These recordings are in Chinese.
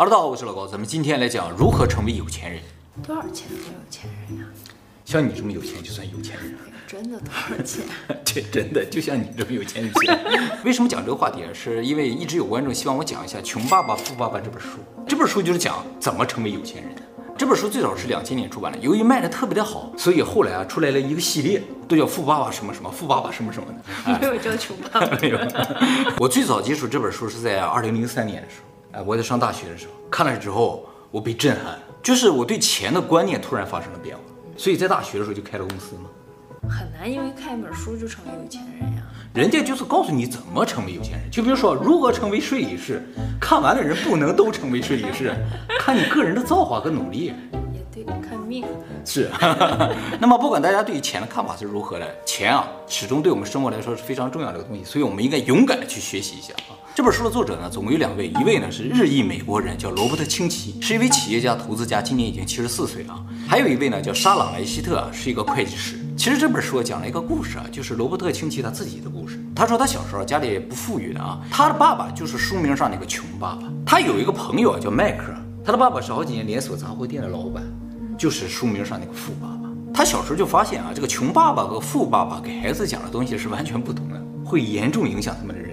哈喽，大家好，我是老高，咱们今天来讲如何成为有钱人。多少钱的有钱人呀？像你这么有钱就算有钱人。真的多少钱？这真的就像你这么有钱就行。为什么讲这个话题啊？是因为一直有观众希望我讲一下《穷爸爸富爸爸》这本书。这本书就是讲怎么成为有钱人的。这本书最早是两千年出版的，由于卖的特别的好，所以后来啊出来了一个系列，都叫富爸爸什么什么，富爸爸什么什么的。没有叫穷爸爸。没有。我最早接触这本书是在二零零三年的时候。哎，我在上大学的时候看了之后，我被震撼，就是我对钱的观念突然发生了变化。所以在大学的时候就开了公司嘛。很难因为看一本书就成为有钱人呀。人家就是告诉你怎么成为有钱人，就比如说如何成为税理士，看完的人不能都成为税理士，看你个人的造化和努力。也对，看命。是。那么不管大家对于钱的看法是如何的，钱啊始终对我们生活来说是非常重要的一个东西，所以我们应该勇敢的去学习一下啊。这本书的作者呢，总共有两位，一位呢是日裔美国人，叫罗伯特清崎，是一位企业家、投资家，今年已经七十四岁了；还有一位呢叫沙朗莱希特，是一个会计师。其实这本书讲了一个故事啊，就是罗伯特清崎他自己的故事。他说他小时候家里也不富裕的啊，他的爸爸就是书名上那个穷爸爸。他有一个朋友啊叫迈克，他的爸爸是好几年连锁杂货店的老板，就是书名上那个富爸爸。他小时候就发现啊，这个穷爸爸和富爸爸给孩子讲的东西是完全不同的，会严重影响他们的人。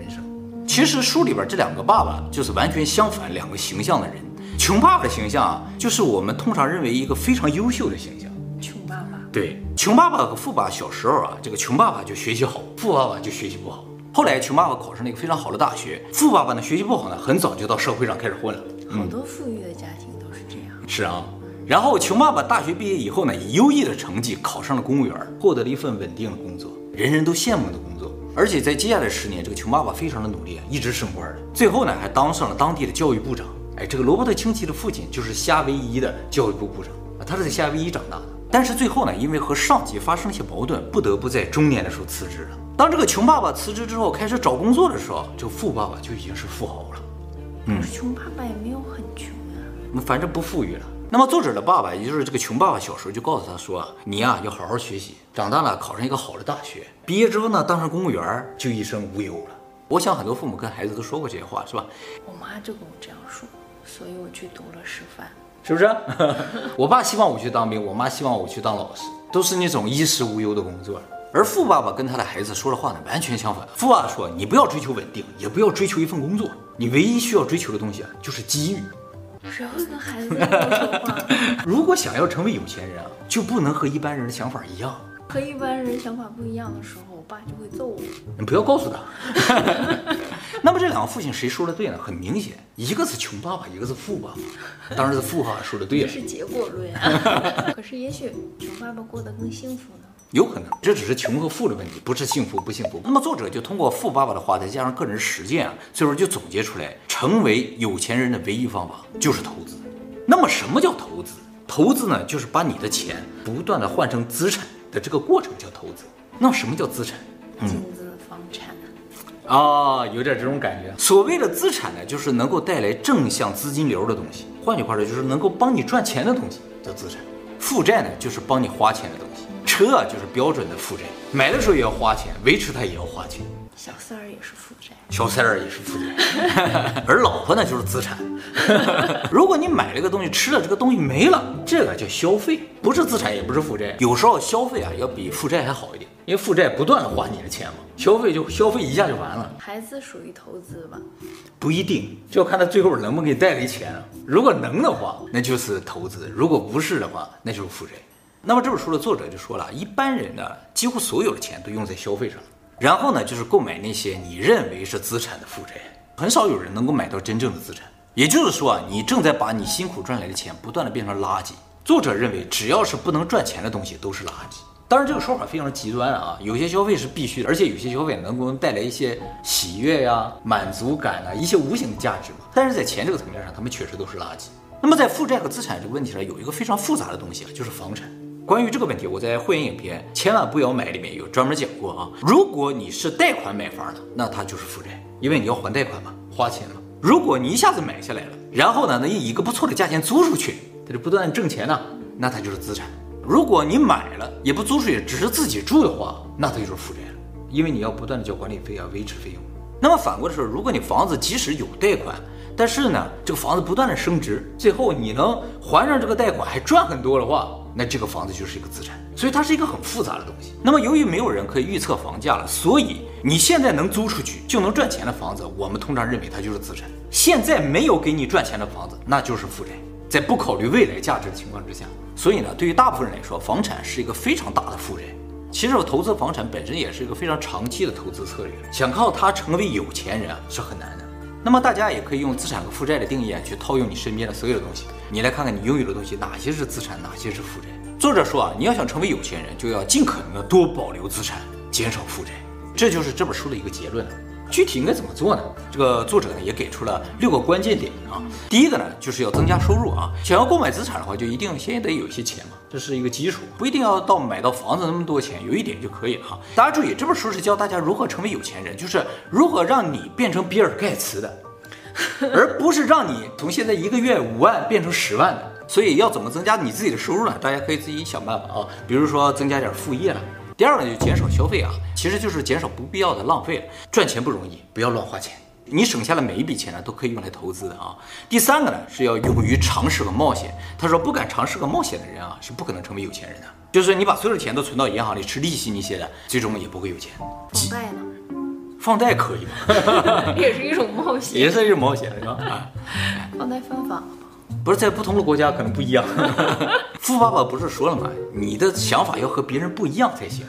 其实书里边这两个爸爸就是完全相反两个形象的人。穷爸爸的形象啊，就是我们通常认为一个非常优秀的形象。穷爸爸。对，穷爸爸和富爸爸小时候啊，这个穷爸爸就学习好，富爸爸就学习不好。后来穷爸爸考上了一个非常好的大学，富爸爸呢学习不好呢，很早就到社会上开始混了。好多富裕的家庭都是这样。是啊，然后穷爸爸大学毕业以后呢，以优异的成绩考上了公务员，获得了一份稳定的工作，人人都羡慕的工作。而且在接下来十年，这个穷爸爸非常的努力啊，一直升官了，最后呢还当上了当地的教育部长。哎，这个罗伯特清崎的父亲就是夏威夷的教育部部长啊，他是在夏威夷长大的。但是最后呢，因为和上级发生了一些矛盾，不得不在中年的时候辞职了。当这个穷爸爸辞职之后，开始找工作的时候，这个富爸爸就已经是富豪了。嗯，穷爸爸也没有很穷啊，那反正不富裕了。那么作者的爸爸，也就是这个穷爸爸，小时候就告诉他说：“你呀，要好好学习，长大了考上一个好的大学，毕业之后呢，当上公务员，就一生无忧了。”我想很多父母跟孩子都说过这些话，是吧？我妈就跟我这样说，所以我去读了师范，是不是？我爸希望我去当兵，我妈希望我去当老师，都是那种衣食无忧的工作。而富爸爸跟他的孩子说的话呢，完全相反。富爸爸说：“你不要追求稳定，也不要追求一份工作，你唯一需要追求的东西啊，就是机遇。”谁会跟孩子这么说话？如果想要成为有钱人啊，就不能和一般人的想法一样。和一般人想法不一样的时候，我爸就会揍我。你不要告诉他。那么这两个父亲谁说的对呢？很明显，一个是穷爸爸，一个是富爸爸。当然是富爸爸说的对了。这是结果论啊。可是也许穷爸爸过得更幸福呢。有可能，这只是穷和富的问题，不是幸福不幸福。那么作者就通过富爸爸的话，再加上个人实践啊，最后就总结出来，成为有钱人的唯一方法就是投资。那么什么叫投资？投资呢，就是把你的钱不断的换成资产的这个过程叫投资。那么什么叫资产？金子、房产。啊、哦，有点这种感觉。所谓的资产呢，就是能够带来正向资金流的东西。换句话说，就是能够帮你赚钱的东西叫资产。负债呢，就是帮你花钱的东西。车啊，就是标准的负债，买的时候也要花钱，维持它也要花钱。小三儿也是负债，小三儿也是负债，而老婆呢就是资产。如果你买了个东西，吃了这个东西没了，这个叫消费，不是资产，也不是负债。有时候消费啊，要比负债还好一点，因为负债不断的花你的钱嘛，消费就消费一下就完了。孩子属于投资吧？不一定，就要看他最后能不能给你带来钱啊。如果能的话，那就是投资；如果不是的话，那就是负债。那么这本书的作者就说了，一般人呢，几乎所有的钱都用在消费上，然后呢，就是购买那些你认为是资产的负债，很少有人能够买到真正的资产。也就是说啊，你正在把你辛苦赚来的钱不断的变成垃圾。作者认为，只要是不能赚钱的东西都是垃圾。当然，这个说法非常的极端啊，有些消费是必须的，而且有些消费能够带来一些喜悦呀、满足感啊，一些无形的价值嘛。但是在钱这个层面上，他们确实都是垃圾。那么在负债和资产这个问题上，有一个非常复杂的东西啊，就是房产。关于这个问题，我在会员影片千万不要买里面有专门讲过啊。如果你是贷款买房的，那它就是负债，因为你要还贷款嘛，花钱嘛。如果你一下子买下来了，然后呢，能以一个不错的价钱租出去，它就不断挣钱呢，那它就是资产。如果你买了也不租出去，只是自己住的话，那它就是负债了，因为你要不断的交管理费啊、维持费用。那么反过来说，如果你房子即使有贷款，但是呢，这个房子不断的升值，最后你能还上这个贷款还赚很多的话，那这个房子就是一个资产。所以它是一个很复杂的东西。那么由于没有人可以预测房价了，所以你现在能租出去就能赚钱的房子，我们通常认为它就是资产。现在没有给你赚钱的房子，那就是负债。在不考虑未来价值的情况之下，所以呢，对于大部分人来说，房产是一个非常大的负债。其实我投资房产本身也是一个非常长期的投资策略，想靠它成为有钱人啊是很难的。那么大家也可以用资产和负债的定义啊，去套用你身边的所有的东西，你来看看你拥有的东西哪些是资产，哪些是负债。作者说啊，你要想成为有钱人，就要尽可能的多保留资产，减少负债，这就是这本书的一个结论。具体应该怎么做呢？这个作者呢也给出了六个关键点啊。第一个呢就是要增加收入啊。想要购买资产的话，就一定先得有一些钱嘛，这是一个基础，不一定要到买到房子那么多钱，有一点就可以了哈。大家注意，这本书是教大家如何成为有钱人，就是如何让你变成比尔盖茨的，而不是让你从现在一个月五万变成十万的。所以要怎么增加你自己的收入呢？大家可以自己想办法啊，比如说增加点副业了。第二个呢，就减少消费啊，其实就是减少不必要的浪费了。赚钱不容易，不要乱花钱。你省下的每一笔钱呢，都可以用来投资的啊。第三个呢，是要勇于尝试和冒险。他说，不敢尝试和冒险的人啊，是不可能成为有钱人的。就是你把所有的钱都存到银行里吃利息那些的，最终也不会有钱。放贷呢？放贷可以吗？也是一种冒险，也是一种冒险，是吧？放贷犯法。不是在不同的国家可能不一样。富爸爸不是说了吗？你的想法要和别人不一样才行。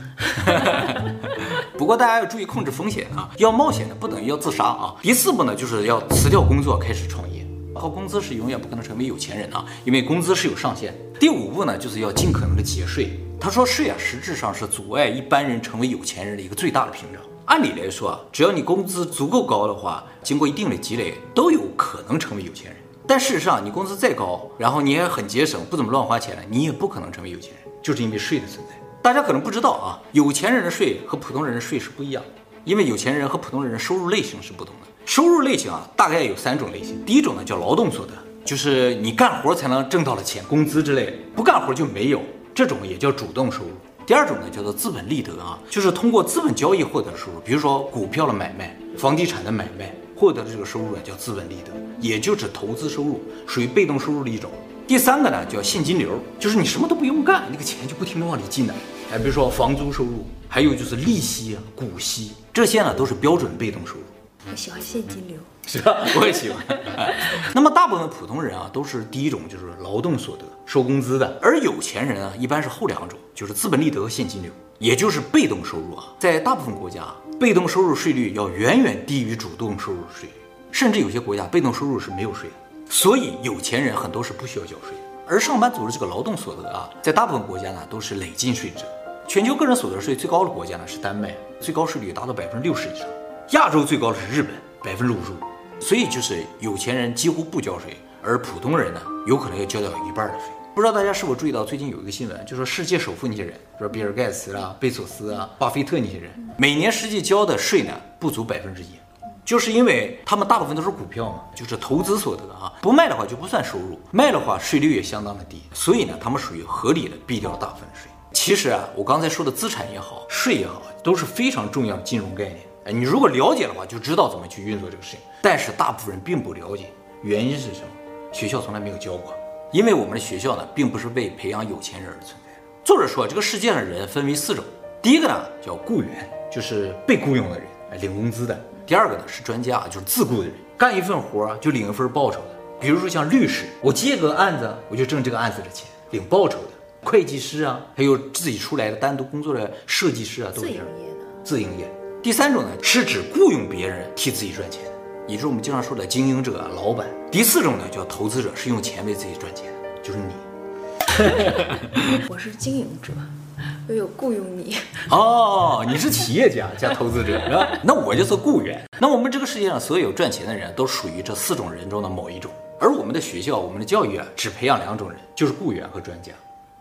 不过大家要注意控制风险啊，要冒险的不等于要自杀啊。第四步呢，就是要辞掉工作开始创业。靠工资是永远不可能成为有钱人啊，因为工资是有上限。第五步呢，就是要尽可能的节税。他说税啊，实质上是阻碍一般人成为有钱人的一个最大的屏障。按理来说啊，只要你工资足够高的话，经过一定的积累，都有可能成为有钱人。但事实上，你工资再高，然后你也很节省，不怎么乱花钱了，你也不可能成为有钱人，就是因为税的存在。大家可能不知道啊，有钱人的税和普通人的税是不一样的，因为有钱人和普通人的收入类型是不同的。收入类型啊，大概有三种类型。第一种呢叫劳动所得，就是你干活才能挣到的钱，工资之类的，不干活就没有，这种也叫主动收入。第二种呢叫做资本利得啊，就是通过资本交易获得的收入，比如说股票的买卖、房地产的买卖。获得的这个收入啊，叫资本利得，也就是投资收入，属于被动收入的一种。第三个呢，叫现金流，就是你什么都不用干，那个钱就不停的往里进来。哎，比如说房租收入，还有就是利息啊、股息，这些呢都是标准被动收入。我喜欢现金流，是吧？我也喜欢。那么大部分普通人啊，都是第一种，就是劳动所得，收工资的。而有钱人啊，一般是后两种，就是资本利得和现金流，也就是被动收入啊。在大部分国家。被动收入税率要远远低于主动收入税率，甚至有些国家被动收入是没有税的。所以有钱人很多是不需要交税的。而上班族的这个劳动所得啊，在大部分国家呢都是累进税制。全球个人所得税最高的国家呢是丹麦，最高税率达到百分之六十以上。亚洲最高的是日本，百分之五十五。所以就是有钱人几乎不交税，而普通人呢有可能要交掉一半的税。不知道大家是否注意到，最近有一个新闻，就说世界首富那些人，比如比尔盖茨啊、贝索斯啊、巴菲特那些人，每年实际交的税呢不足百分之一，就是因为他们大部分都是股票嘛，就是投资所得啊，不卖的话就不算收入，卖的话税率也相当的低，所以呢，他们属于合理的避掉了大部分税。其实啊，我刚才说的资产也好，税也好，都是非常重要的金融概念。哎，你如果了解的话，就知道怎么去运作这个事情。但是大部分人并不了解，原因是什么？学校从来没有教过。因为我们的学校呢，并不是为培养有钱人而存在的。作者说，这个世界上的人分为四种，第一个呢叫雇员，就是被雇佣的人，领工资的；第二个呢是专家，就是自雇的人，干一份活就领一份报酬的。比如说像律师，我接个案子，我就挣这个案子的钱，领报酬的；会计师啊，还有自己出来的单独工作的设计师啊，都是。自营业的。自营业。第三种呢是指雇佣别人替自己赚钱。也就是我们经常说的经营者、老板。第四种呢，叫投资者，是用钱为自己赚钱，就是你。我是经营者，我有雇佣你。哦，你是企业家加投资者，是吧？那我就是雇员。那我们这个世界上所有赚钱的人都属于这四种人中的某一种。而我们的学校、我们的教育啊，只培养两种人，就是雇员和专家。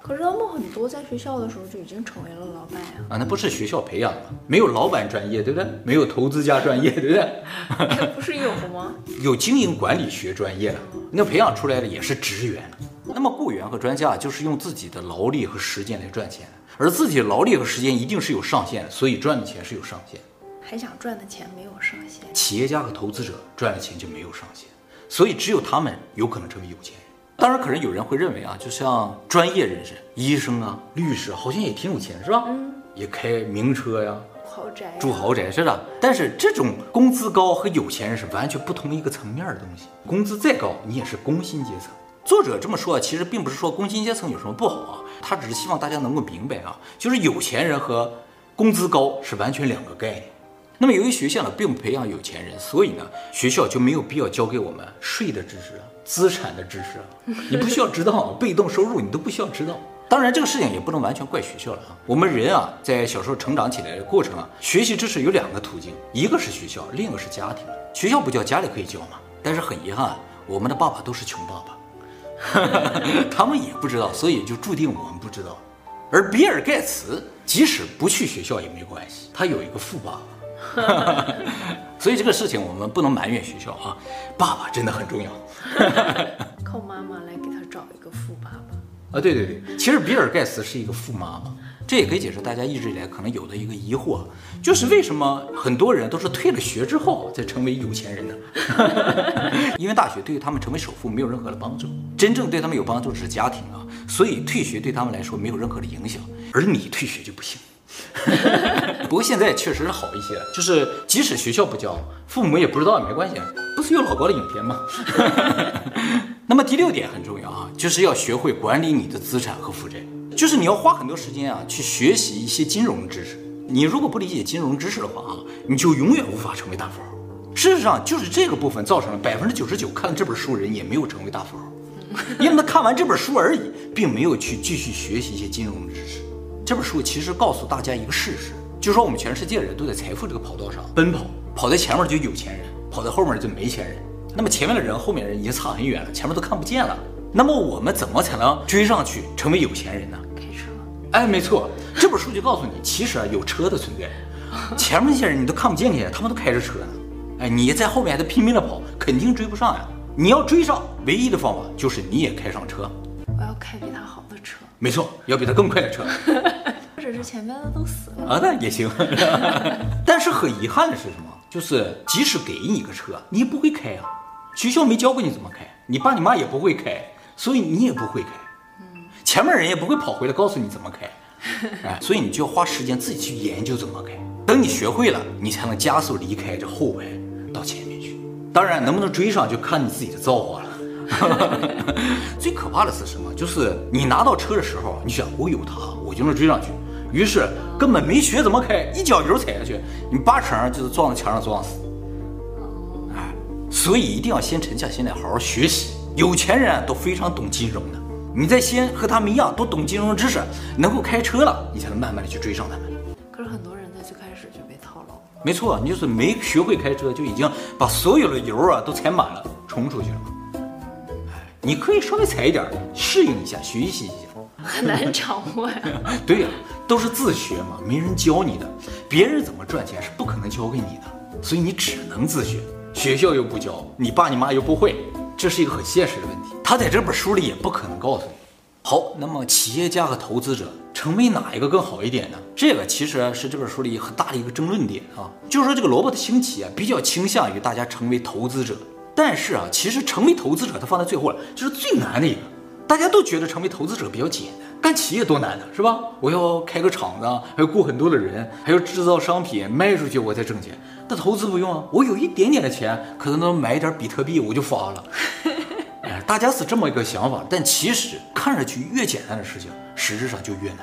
可是他们很多在学校的时候就已经成为了老板呀！啊，那不是学校培养的吗？没有老板专业，对不对？没有投资家专业，对不对？不是有吗？有经营管理学专业的，那培养出来的也是职员。那么雇员和专家就是用自己的劳力和时间来赚钱，而自己的劳力和时间一定是有上限的，所以赚的钱是有上限。还想赚的钱没有上限。企业家和投资者赚的钱就没有上限。所以只有他们有可能成为有钱人。当然，可能有人会认为啊，就像专业人士，医生啊、律师，好像也挺有钱，是吧？嗯，也开名车呀，豪宅、啊，住豪宅，是的。但是这种工资高和有钱人是完全不同一个层面的东西。工资再高，你也是工薪阶层。作者这么说啊，其实并不是说工薪阶层有什么不好啊，他只是希望大家能够明白啊，就是有钱人和工资高是完全两个概念。那么由于学校呢并不培养有钱人，所以呢学校就没有必要教给我们税的知识啊、资产的知识啊，你不需要知道，被动收入你都不需要知道。当然这个事情也不能完全怪学校了啊，我们人啊在小时候成长起来的过程啊，学习知识有两个途径，一个是学校，另一个是家庭。学校不教，家里可以教嘛。但是很遗憾，我们的爸爸都是穷爸爸。他们也不知道，所以就注定我们不知道。而比尔盖茨即使不去学校也没关系，他有一个富爸爸。所以这个事情我们不能埋怨学校啊，爸爸真的很重要。靠妈妈来给他找一个富爸爸啊！对对对，其实比尔盖茨是一个富妈妈。这也可以解释大家一直以来可能有的一个疑惑，就是为什么很多人都是退了学之后才成为有钱人呢？因为大学对于他们成为首富没有任何的帮助，真正对他们有帮助的是家庭啊，所以退学对他们来说没有任何的影响，而你退学就不行。不过现在确实是好一些，就是即使学校不教，父母也不知道也没关系，不是有老高的影片吗？那么第六点很重要啊，就是要学会管理你的资产和负债。就是你要花很多时间啊，去学习一些金融知识。你如果不理解金融知识的话啊，你就永远无法成为大富豪。事实上，就是这个部分造成了百分之九十九看了这本书人也没有成为大富豪，因为他看完这本书而已，并没有去继续学习一些金融知识。这本书其实告诉大家一个事实，就是说我们全世界人都在财富这个跑道上奔跑，跑在前面就有钱人，跑在后面就没钱人。那么前面的人，后面的人已经差很远了，前面都看不见了。那么我们怎么才能追上去成为有钱人呢？开车哎，没错，这本书就告诉你，其实啊有车的存在，前面那些人你都看不见去，他们都开着车呢。哎，你在后面还得拼命的跑，肯定追不上呀。你要追上，唯一的方法就是你也开上车。我要开比他好。没错，要比他更快的车。或者是前面的都死了啊，那也行。但是很遗憾的是什么？就是即使给你个车，你也不会开啊。学校没教过你怎么开，你爸你妈也不会开，所以你也不会开。嗯前面人也不会跑回来告诉你怎么开，哎，所以你就要花时间自己去研究怎么开。等你学会了，你才能加速离开这后排到前面去。当然，能不能追上就看你自己的造化了。最可怕的是什么？就是你拿到车的时候，你想我有它，我就能追上去。于是根本没学怎么开，一脚油踩下去，你八成就是撞到墙上撞死。哎，所以一定要先沉下心来好好学习。有钱人都非常懂金融的。你在先和他们一样都懂金融知识，能够开车了，你才能慢慢的去追上他们。可是很多人在最开始就被套牢。没错，你就是没学会开车，就已经把所有的油啊都踩满了，冲出去了。哎，你可以稍微踩一点，适应一下，学习一下。很难掌握呀。对呀，都是自学嘛，没人教你的，别人怎么赚钱是不可能教给你的，所以你只能自学。学校又不教，你爸你妈又不会。这是一个很现实的问题，他在这本书里也不可能告诉你。好，那么企业家和投资者成为哪一个更好一点呢？这个其实是这本书里很大的一个争论点啊，就是说这个萝卜的兴起啊比较倾向于大家成为投资者，但是啊，其实成为投资者他放在最后了，这是最难的一个。大家都觉得成为投资者比较简单，干企业多难呢，是吧？我要开个厂子，还要雇很多的人，还要制造商品卖出去，我才挣钱。但投资不用啊，我有一点点的钱，可能能买一点比特币，我就发了。哎，大家是这么一个想法，但其实看上去越简单的事情，实质上就越难。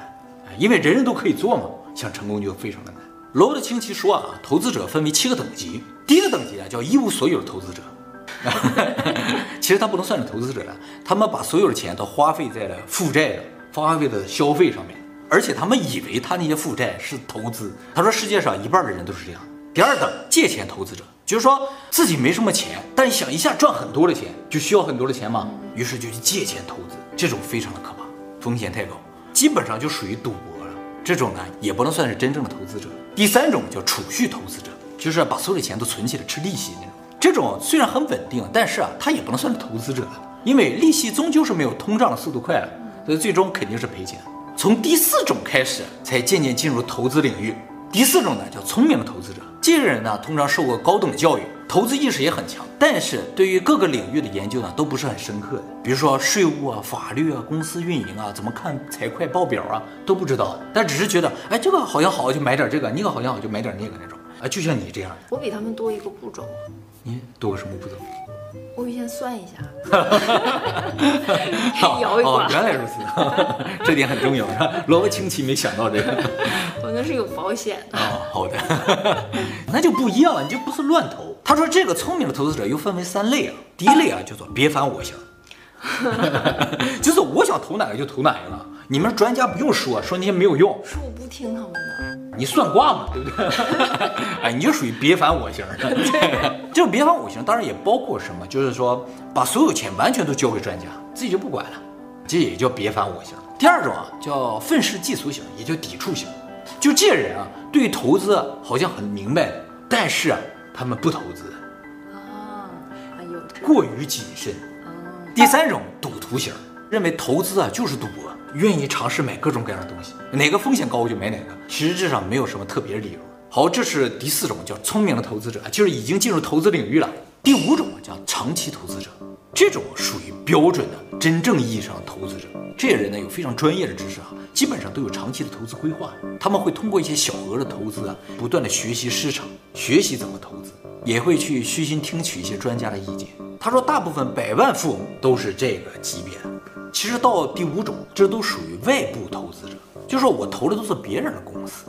哎，因为人人都可以做嘛，想成功就非常的难。罗伯特清崎说啊，投资者分为七个等级，第一个等级啊叫一无所有的投资者。其实他不能算是投资者了，他们把所有的钱都花费在了负债的、花费的消费上面，而且他们以为他那些负债是投资。他说世界上一半的人都是这样。第二等借钱投资者，就是说自己没什么钱，但想一下赚很多的钱，就需要很多的钱嘛，于是就去借钱投资，这种非常的可怕，风险太高，基本上就属于赌博了。这种呢也不能算是真正的投资者。第三种叫储蓄投资者，就是把所有的钱都存起来吃利息那种。这种虽然很稳定，但是啊，他也不能算是投资者，因为利息终究是没有通胀的速度快了，所以最终肯定是赔钱。从第四种开始，才渐渐进入投资领域。第四种呢，叫聪明的投资者。这个人呢，通常受过高等教育，投资意识也很强，但是对于各个领域的研究呢，都不是很深刻。比如说税务啊、法律啊、公司运营啊，怎么看财会报表啊，都不知道。但只是觉得，哎，这个好像好，就买点这个；那个好像好，就买点那个那种。啊，就像你这样的。我比他们多一个步骤。你多个什么步骤？我先算一下，摇一哦，原来如此，这点很重要，是吧？萝卜青奇没想到这个，我那是有保险的。哦，好的，那就不一样了，你就不是乱投。他说这个聪明的投资者又分为三类啊，第一类啊叫做别烦我想，就是我想投哪个就投哪个了，你们专家不用说，说那些没有用，是我不听他们的。你算卦嘛，对不对？哎，你就属于别烦我型的。这种别烦我型当然也包括什么，就是说把所有钱完全都交给专家，自己就不管了，这也叫别烦我型。第二种啊叫愤世嫉俗型，也叫抵触型。就这些人啊，对投资好像很明白，但是啊，他们不投资。啊，过于谨慎。第三种赌徒型，认为投资啊就是赌博。愿意尝试买各种各样的东西，哪个风险高我就买哪个，实质上没有什么特别理由。好，这是第四种叫聪明的投资者，就是已经进入投资领域了。第五种叫长期投资者，这种属于标准的真正意义上的投资者。这些人呢有非常专业的知识啊，基本上都有长期的投资规划。他们会通过一些小额的投资啊，不断的学习市场，学习怎么投资，也会去虚心听取一些专家的意见。他说，大部分百万富翁都是这个级别的。其实到第五种，这都属于外部投资者，就是说我投的都是别人的公司，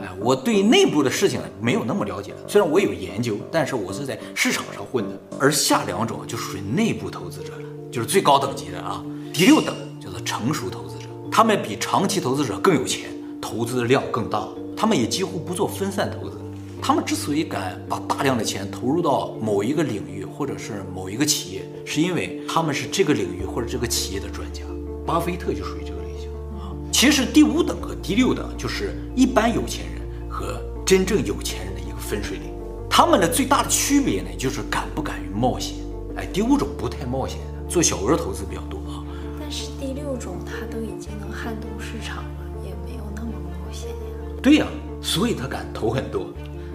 哎，我对内部的事情没有那么了解。虽然我有研究，但是我是在市场上混的。而下两种就属于内部投资者了，就是最高等级的啊。第六等叫做成熟投资者，他们比长期投资者更有钱，投资的量更大，他们也几乎不做分散投资。他们之所以敢把大量的钱投入到某一个领域，或者是某一个企业，是因为他们是这个领域或者这个企业的专家。巴菲特就属于这个类型啊。其实第五等和第六等就是一般有钱人和真正有钱人的一个分水岭。他们的最大的区别呢，就是敢不敢于冒险。哎，第五种不太冒险，做小额投资比较多啊。但是第六种他都已经能撼动市场了，也没有那么冒险呀。对呀，所以他敢投很多。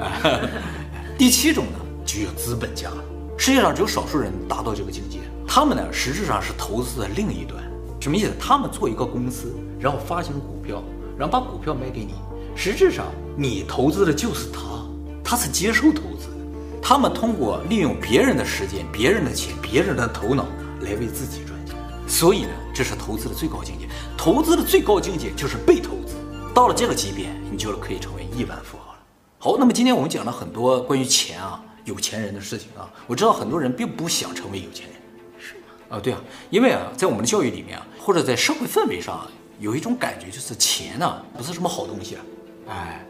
第七种呢，就有资本家。世界上只有少数人达到这个境界，他们呢实质上是投资的另一端。什么意思？他们做一个公司，然后发行股票，然后把股票卖给你。实质上你投资的就是他，他是接受投资的。他们通过利用别人的时间、别人的钱、别人的头脑来为自己赚钱。所以呢，这是投资的最高境界。投资的最高境界就是被投资。到了这个级别，你就可以成为亿万富翁。好，那么今天我们讲了很多关于钱啊。有钱人的事情啊，我知道很多人并不想成为有钱人，是吗？啊，对啊，因为啊，在我们的教育里面啊，或者在社会氛围上啊，有一种感觉就是钱呢、啊、不是什么好东西啊，哎，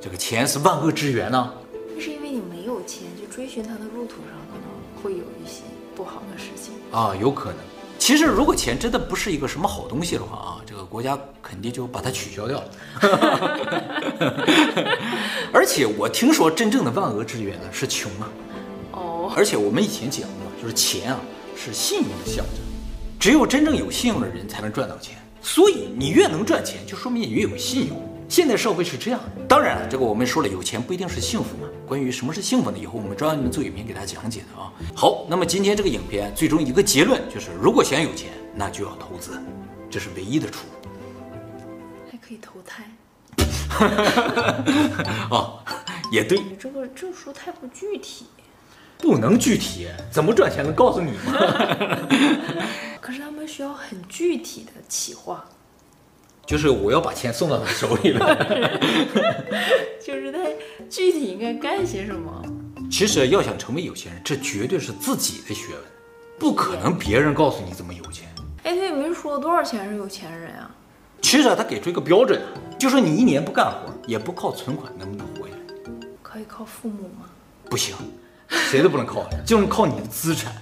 这个钱是万恶之源呢、啊。那是因为你没有钱，去追寻它的路途上可能会有一些不好的事情啊，有可能。其实如果钱真的不是一个什么好东西的话啊，这个国家肯定就把它取消掉了。而且我听说真正的万恶之源呢是穷啊。哦。而且我们以前讲过，就是钱啊是信用的象征，只有真正有信用的人才能赚到钱。所以你越能赚钱，就说明你越有信用。现代社会是这样的。当然了，这个我们说了，有钱不一定是幸福嘛。关于什么是幸福呢？以后我们专门做影片给大家讲解的啊。好，那么今天这个影片最终一个结论就是，如果想有钱，那就要投资，这是唯一的出路。还可以投胎。哦，也对。你这个证书太不具体。不能具体，怎么赚钱能告诉你吗？可是他们需要很具体的企划。就是我要把钱送到他手里了。就是他具体应该干些什么？其实要想成为有钱人，这绝对是自己的学问，不可能别人告诉你怎么有钱。哎，他也没说多少钱是有钱人啊。其实他给出一个标准，就说你一年不干活，也不靠存款，能不能活下来？可以靠父母吗？不行，谁都不能靠，就是靠你的资产。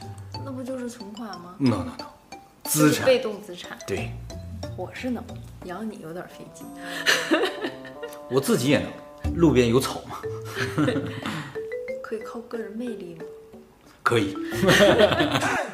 那不就是存款吗？No No No，资产，被动资产。对。我是能养你有点费劲，我自己也能，路边有草吗，可以靠个人魅力吗？可以。